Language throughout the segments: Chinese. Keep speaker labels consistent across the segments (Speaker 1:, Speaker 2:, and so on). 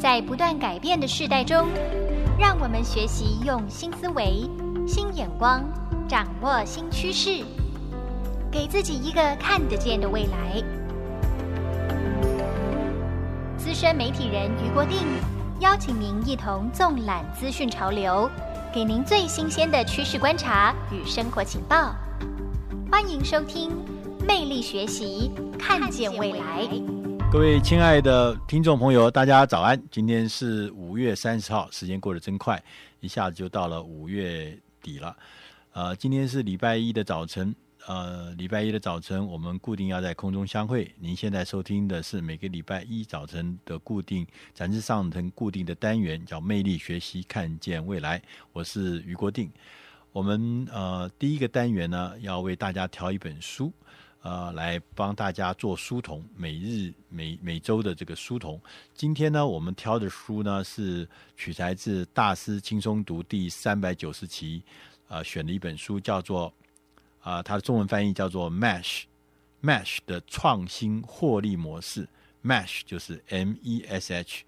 Speaker 1: 在不断改变的世代中，让我们学习用新思维。新眼光，掌握新趋势，给自己一个看得见的未来。资深媒体人余国定邀请您一同纵览资讯潮流，给您最新鲜的趋势观察与生活情报。欢迎收听《魅力学习，看见未来》。
Speaker 2: 各位亲爱的听众朋友，大家早安！今天是五月三十号，时间过得真快，一下子就到了五月底了，呃，今天是礼拜一的早晨，呃，礼拜一的早晨，我们固定要在空中相会。您现在收听的是每个礼拜一早晨的固定展翅上腾固定的单元，叫“魅力学习，看见未来”。我是余国定。我们呃第一个单元呢，要为大家挑一本书，呃，来帮大家做书童，每日每每周的这个书童。今天呢，我们挑的书呢是取材自《大师轻松读》第三百九十期，呃，选的一本书，叫做啊、呃，它的中文翻译叫做 “Mash”，Mash 的创新获利模式，Mash 就是 M E S H，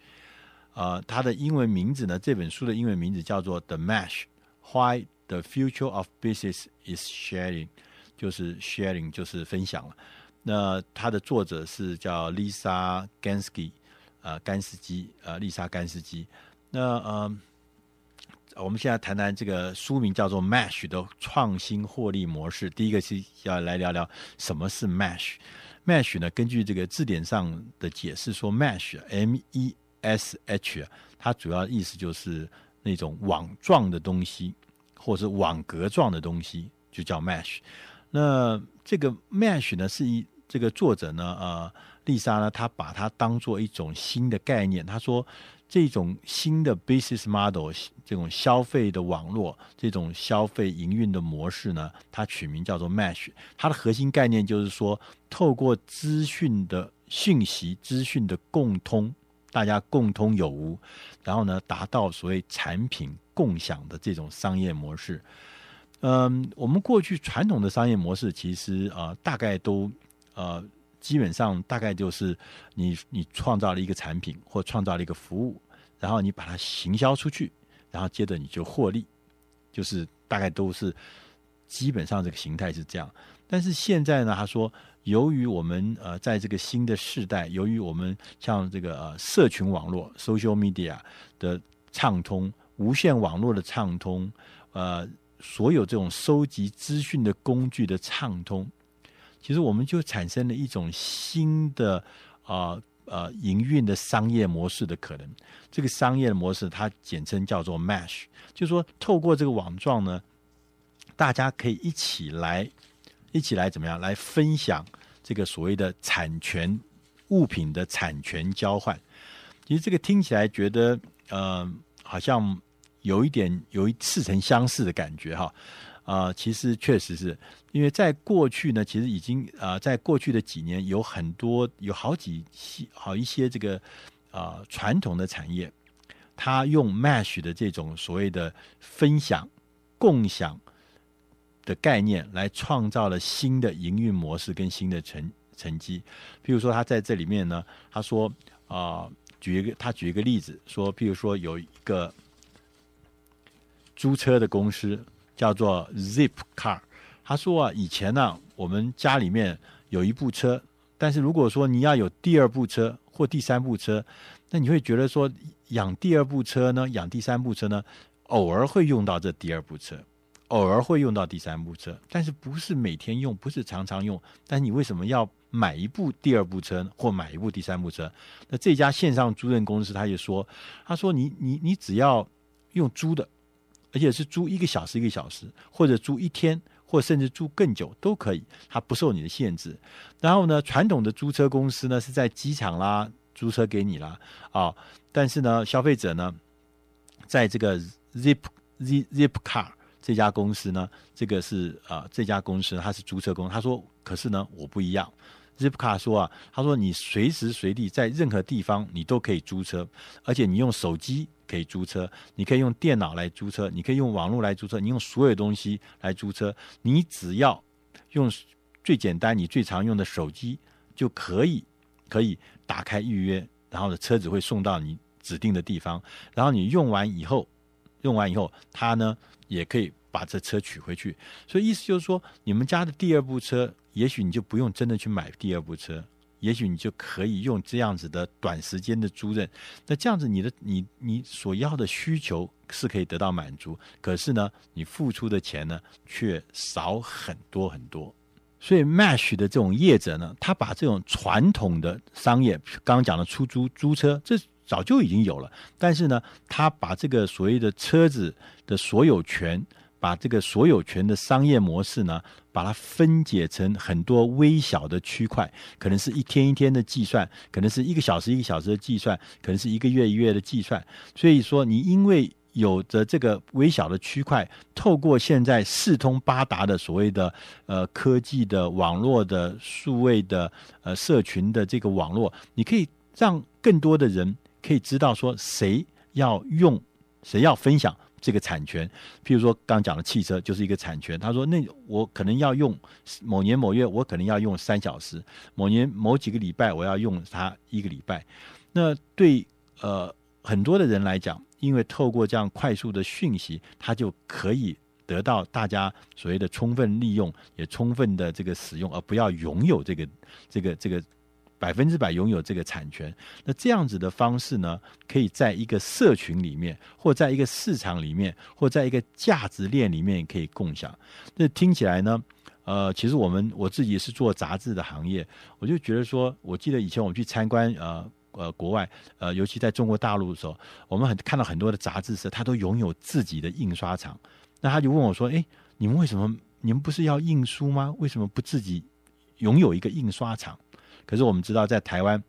Speaker 2: 呃，它的英文名字呢，这本书的英文名字叫做 The Mash，Why the Future of Business is Sharing。就是 sharing，就是分享了。那它的作者是叫 Lisa Gansky，，呃，甘斯基，呃，丽莎甘斯基。那呃，我们现在谈谈这个书名叫做《Mash 的创新获利模式》。第一个是要来聊聊什么是 Mash。Mash 呢，根据这个字典上的解释说，Mash，M E S H，它主要意思就是那种网状的东西，或者是网格状的东西，就叫 Mash。那这个 Mash 呢，是一这个作者呢，呃，丽莎呢，她把它当做一种新的概念。她说，这种新的 business model，这种消费的网络，这种消费营运的模式呢，它取名叫做 Mash。它的核心概念就是说，透过资讯的讯息、资讯的共通，大家共通有无，然后呢，达到所谓产品共享的这种商业模式。嗯，我们过去传统的商业模式，其实啊、大概都呃，基本上大概就是你你创造了一个产品或创造了一个服务，然后你把它行销出去，然后接着你就获利，就是大概都是基本上这个形态是这样。但是现在呢，他说，由于我们呃，在这个新的世代，由于我们像这个呃，社群网络 （social media） 的畅通，无线网络的畅通，呃。所有这种收集资讯的工具的畅通，其实我们就产生了一种新的啊呃，呃营运的商业模式的可能。这个商业模式它简称叫做 Mash，就是说透过这个网状呢，大家可以一起来一起来怎么样来分享这个所谓的产权物品的产权交换。其实这个听起来觉得呃好像。有一点有一似曾相识的感觉哈，啊、其实确实是因为在过去呢，其实已经啊、在过去的几年有很多有好几些好一些这个啊、传统的产业，它用 Mash 的这种所谓的分享共享的概念来创造了新的营运模式跟新的成成绩。譬如说，他在这里面呢，他说啊、举一个他举一个例子说，譬如说有一个。租车的公司叫做 Zipcar，他说啊，以前呢、我们家里面有一部车，但是如果说你要有第二部车或第三部车，那你会觉得说养第二部车呢，养第三部车呢，偶尔会用到这第二部车，偶尔会用到第三部车，但是不是每天用，不是常常用。但是你为什么要买一部第二部车或买一部第三部车？那这家线上租赁公司他就说，他说你你你只要用租的。而且是租一个小时一个小时，或者租一天，或甚至租更久都可以，它不受你的限制。然后呢，传统的租车公司呢是在机场啦租车给你啦啊，但是呢，消费者呢，在这个 Zip Zip Zipcar 这家公司呢，这个是啊这家公司它是租车公司，他说，可是呢我不一样。Zipcar 说啊，他说你随时随地在任何地方你都可以租车，而且你用手机可以租车，你可以用电脑来租车，你可以用网络来租车，你用所有东西来租车，你只要用最简单你最常用的手机就可以可以打开预约，然后呢车子会送到你指定的地方，然后你用完以后用完以后，他呢也可以把这车取回去，所以意思就是说你们家的第二部车。也许你就不用真的去买第二部车，也许你就可以用这样子的短时间的租赁。那这样子，你的你你所要的需求是可以得到满足，可是呢，你付出的钱呢却少很多很多。所以，Mesh 的这种业者呢，他把这种传统的商业，刚刚讲的出租租车，这早就已经有了，但是呢，他把这个所谓的车子的所有权。把这个所有权的商业模式呢，把它分解成很多微小的区块，可能是一天一天的计算，可能是一个小时一个小时的计算，可能是一个月一个月的计算。所以说，你因为有着这个微小的区块，透过现在四通八达的所谓的呃科技的网络的数位的呃社群的这个网络，你可以让更多的人可以知道说谁要用，谁要分享。这个产权，譬如说刚讲的汽车就是一个产权。他说：“那我可能要用某年某月，我可能要用三小时；某年某几个礼拜，我要用它一个礼拜。”那对呃很多的人来讲，因为透过这样快速的讯息，他就可以得到大家所谓的充分利用，也充分的这个使用，而不要拥有这个这个这个。百分之百拥有这个产权，那这样子的方式呢，可以在一个社群里面，或在一个市场里面，或在一个价值链里面可以共享。那听起来呢，呃，其实我们我自己是做杂志的行业，我就觉得说，我记得以前我们去参观呃呃国外，呃，尤其在中国大陆的时候，我们很看到很多的杂志社，他都拥有自己的印刷厂。那他就问我说：“哎，你们为什么？你们不是要印书吗？为什么不自己拥有一个印刷厂？”可是我们知道，在台湾，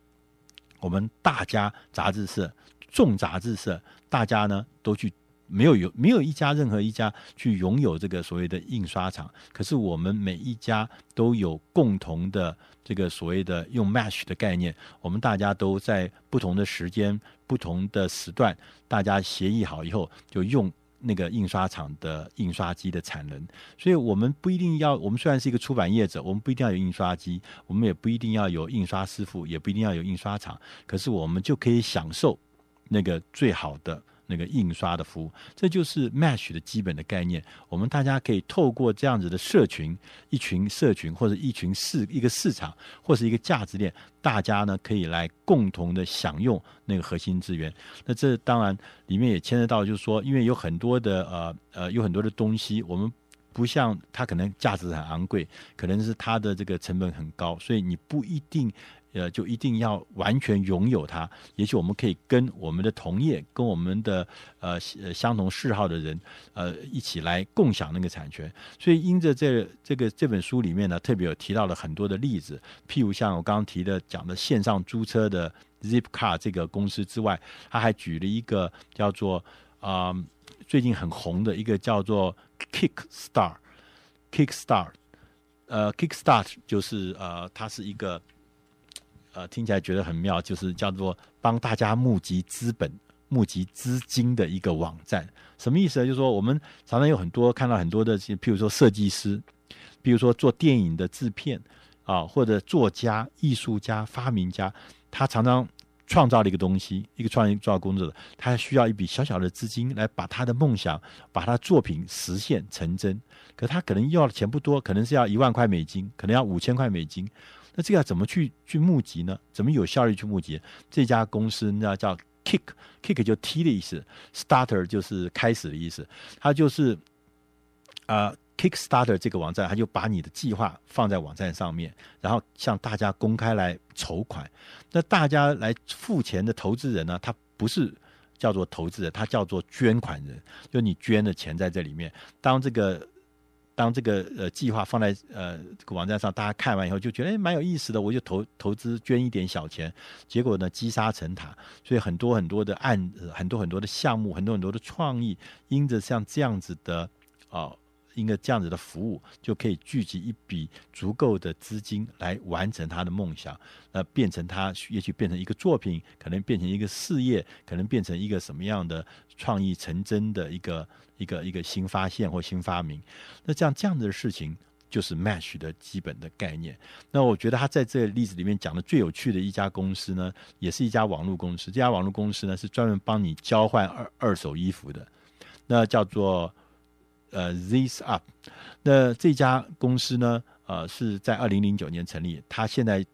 Speaker 2: 我们大家杂志社、众杂志社，大家呢都去没有有没有一家任何一家去拥有这个所谓的印刷厂。可是我们每一家都有共同的这个所谓的用 Mesh 的概念，我们大家都在不同的时间、不同的时段，大家协议好以后就用。那个印刷厂的印刷机的产能，所以我们不一定要。我们虽然是一个出版业者，我们不一定要有印刷机，我们也不一定要有印刷师傅，也不一定要有印刷厂。可是我们就可以享受那个最好的。那个印刷的服务，这就是 Mesh 的基本的概念。我们大家可以透过这样子的社群，一群社群或者一群市一个市场或是一个价值链，大家呢可以来共同的享用那个核心资源。那这当然里面也牵涉到，就是说，因为有很多的呃呃有很多的东西，我们不像它可能价值很昂贵，可能是它的这个成本很高，所以你不一定。呃，就一定要完全拥有它。也许我们可以跟我们的同业、跟我们的呃相同嗜好的人，呃，一起来共享那个产权。所以，因着这这个这本书里面呢，特别有提到了很多的例子，譬如像我刚刚提的讲的线上租车的 Zipcar 这个公司之外，他还举了一个叫做啊、最近很红的一个叫做 Kickstar，Kickstar，呃，Kickstart 就是呃，它是一个。呃，听起来觉得很妙，就是叫做帮大家募集资本、募集资金的一个网站。什么意思呢？就是说，我们常常有很多看到很多的，譬如说设计师，比如说做电影的制片啊，或者作家、艺术家、发明家，他常常创造了一个东西，一个创造工作者，他需要一笔小小的资金来把他的梦想、把他的作品实现成真。可他可能要的钱不多，可能是要一万块美金，可能要五千块美金。那这个要怎么去去募集呢？怎么有效率去募集？这家公司呢叫 Kick，Kick 就踢的意思，Starter 就是开始的意思。它就是啊、呃、Kickstarter 这个网站，它就把你的计划放在网站上面，然后向大家公开来筹款。那大家来付钱的投资人呢，他不是叫做投资人，他叫做捐款人，就你捐的钱在这里面。当这个当这个呃计划放在呃这个网站上，大家看完以后就觉得哎蛮有意思的，我就投投资捐一点小钱，结果呢积沙成塔，所以很多很多的案，很多很多的项目，很多很多的创意，因着像这样子的啊。一个这样子的服务，就可以聚集一笔足够的资金来完成他的梦想，呃，变成他也许变成一个作品，可能变成一个事业，可能变成一个什么样的创意成真的一个一个一个新发现或新发明。那这样这样子的事情，就是 Match 的基本的概念。那我觉得他在这个例子里面讲的最有趣的一家公司呢，也是一家网络公司。这家网络公司呢，是专门帮你交换二二手衣服的，那叫做。呃，This Up，那这家公司呢，呃，是在二零零九年成立，它现在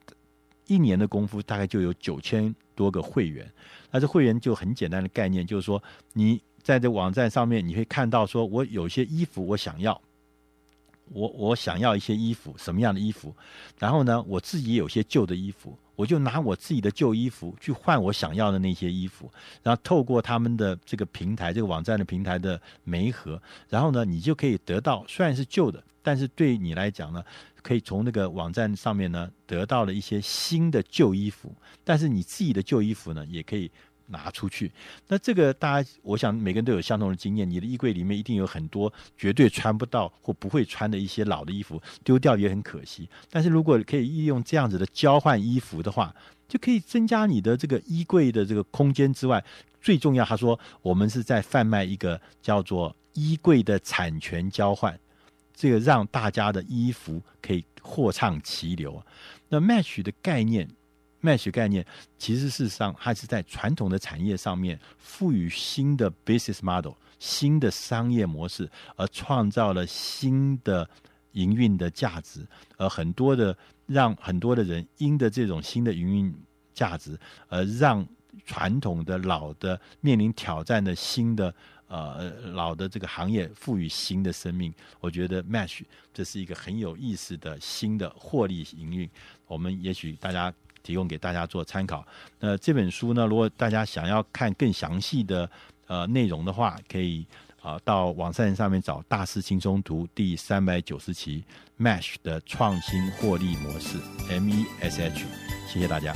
Speaker 2: 一年的功夫大概就有九千多个会员。那这会员就很简单的概念，就是说你在这网站上面，你会看到说，我有些衣服我想要，我我想要一些衣服，什么样的衣服？然后呢，我自己有些旧的衣服。我就拿我自己的旧衣服去换我想要的那些衣服，然后透过他们的这个平台、这个网站的平台的媒合，然后呢，你就可以得到虽然是旧的，但是对你来讲呢，可以从那个网站上面呢得到了一些新的旧衣服，但是你自己的旧衣服呢也可以。拿出去，那这个大家，我想每个人都有相同的经验。你的衣柜里面一定有很多绝对穿不到或不会穿的一些老的衣服，丢掉也很可惜。但是如果可以利用这样子的交换衣服的话，就可以增加你的这个衣柜的这个空间之外，最重要，他说我们是在贩卖一个叫做衣柜的产权交换，这个让大家的衣服可以货畅其流。那 Match 的概念。Match 概念其实事实上还是在传统的产业上面赋予新的 business model、新的商业模式，而创造了新的营运的价值，而很多的让很多的人因着这种新的营运价值，而让传统的老的面临挑战的新的呃老的这个行业赋予新的生命。我觉得 Match 这是一个很有意思的新的获利营运。我们也许大家。提供给大家做参考。那这本书呢，如果大家想要看更详细的呃内容的话，可以啊、到网站上面找《大师轻松读》第三百九十期 mash 的创新获利模式 M E S H。谢谢大家。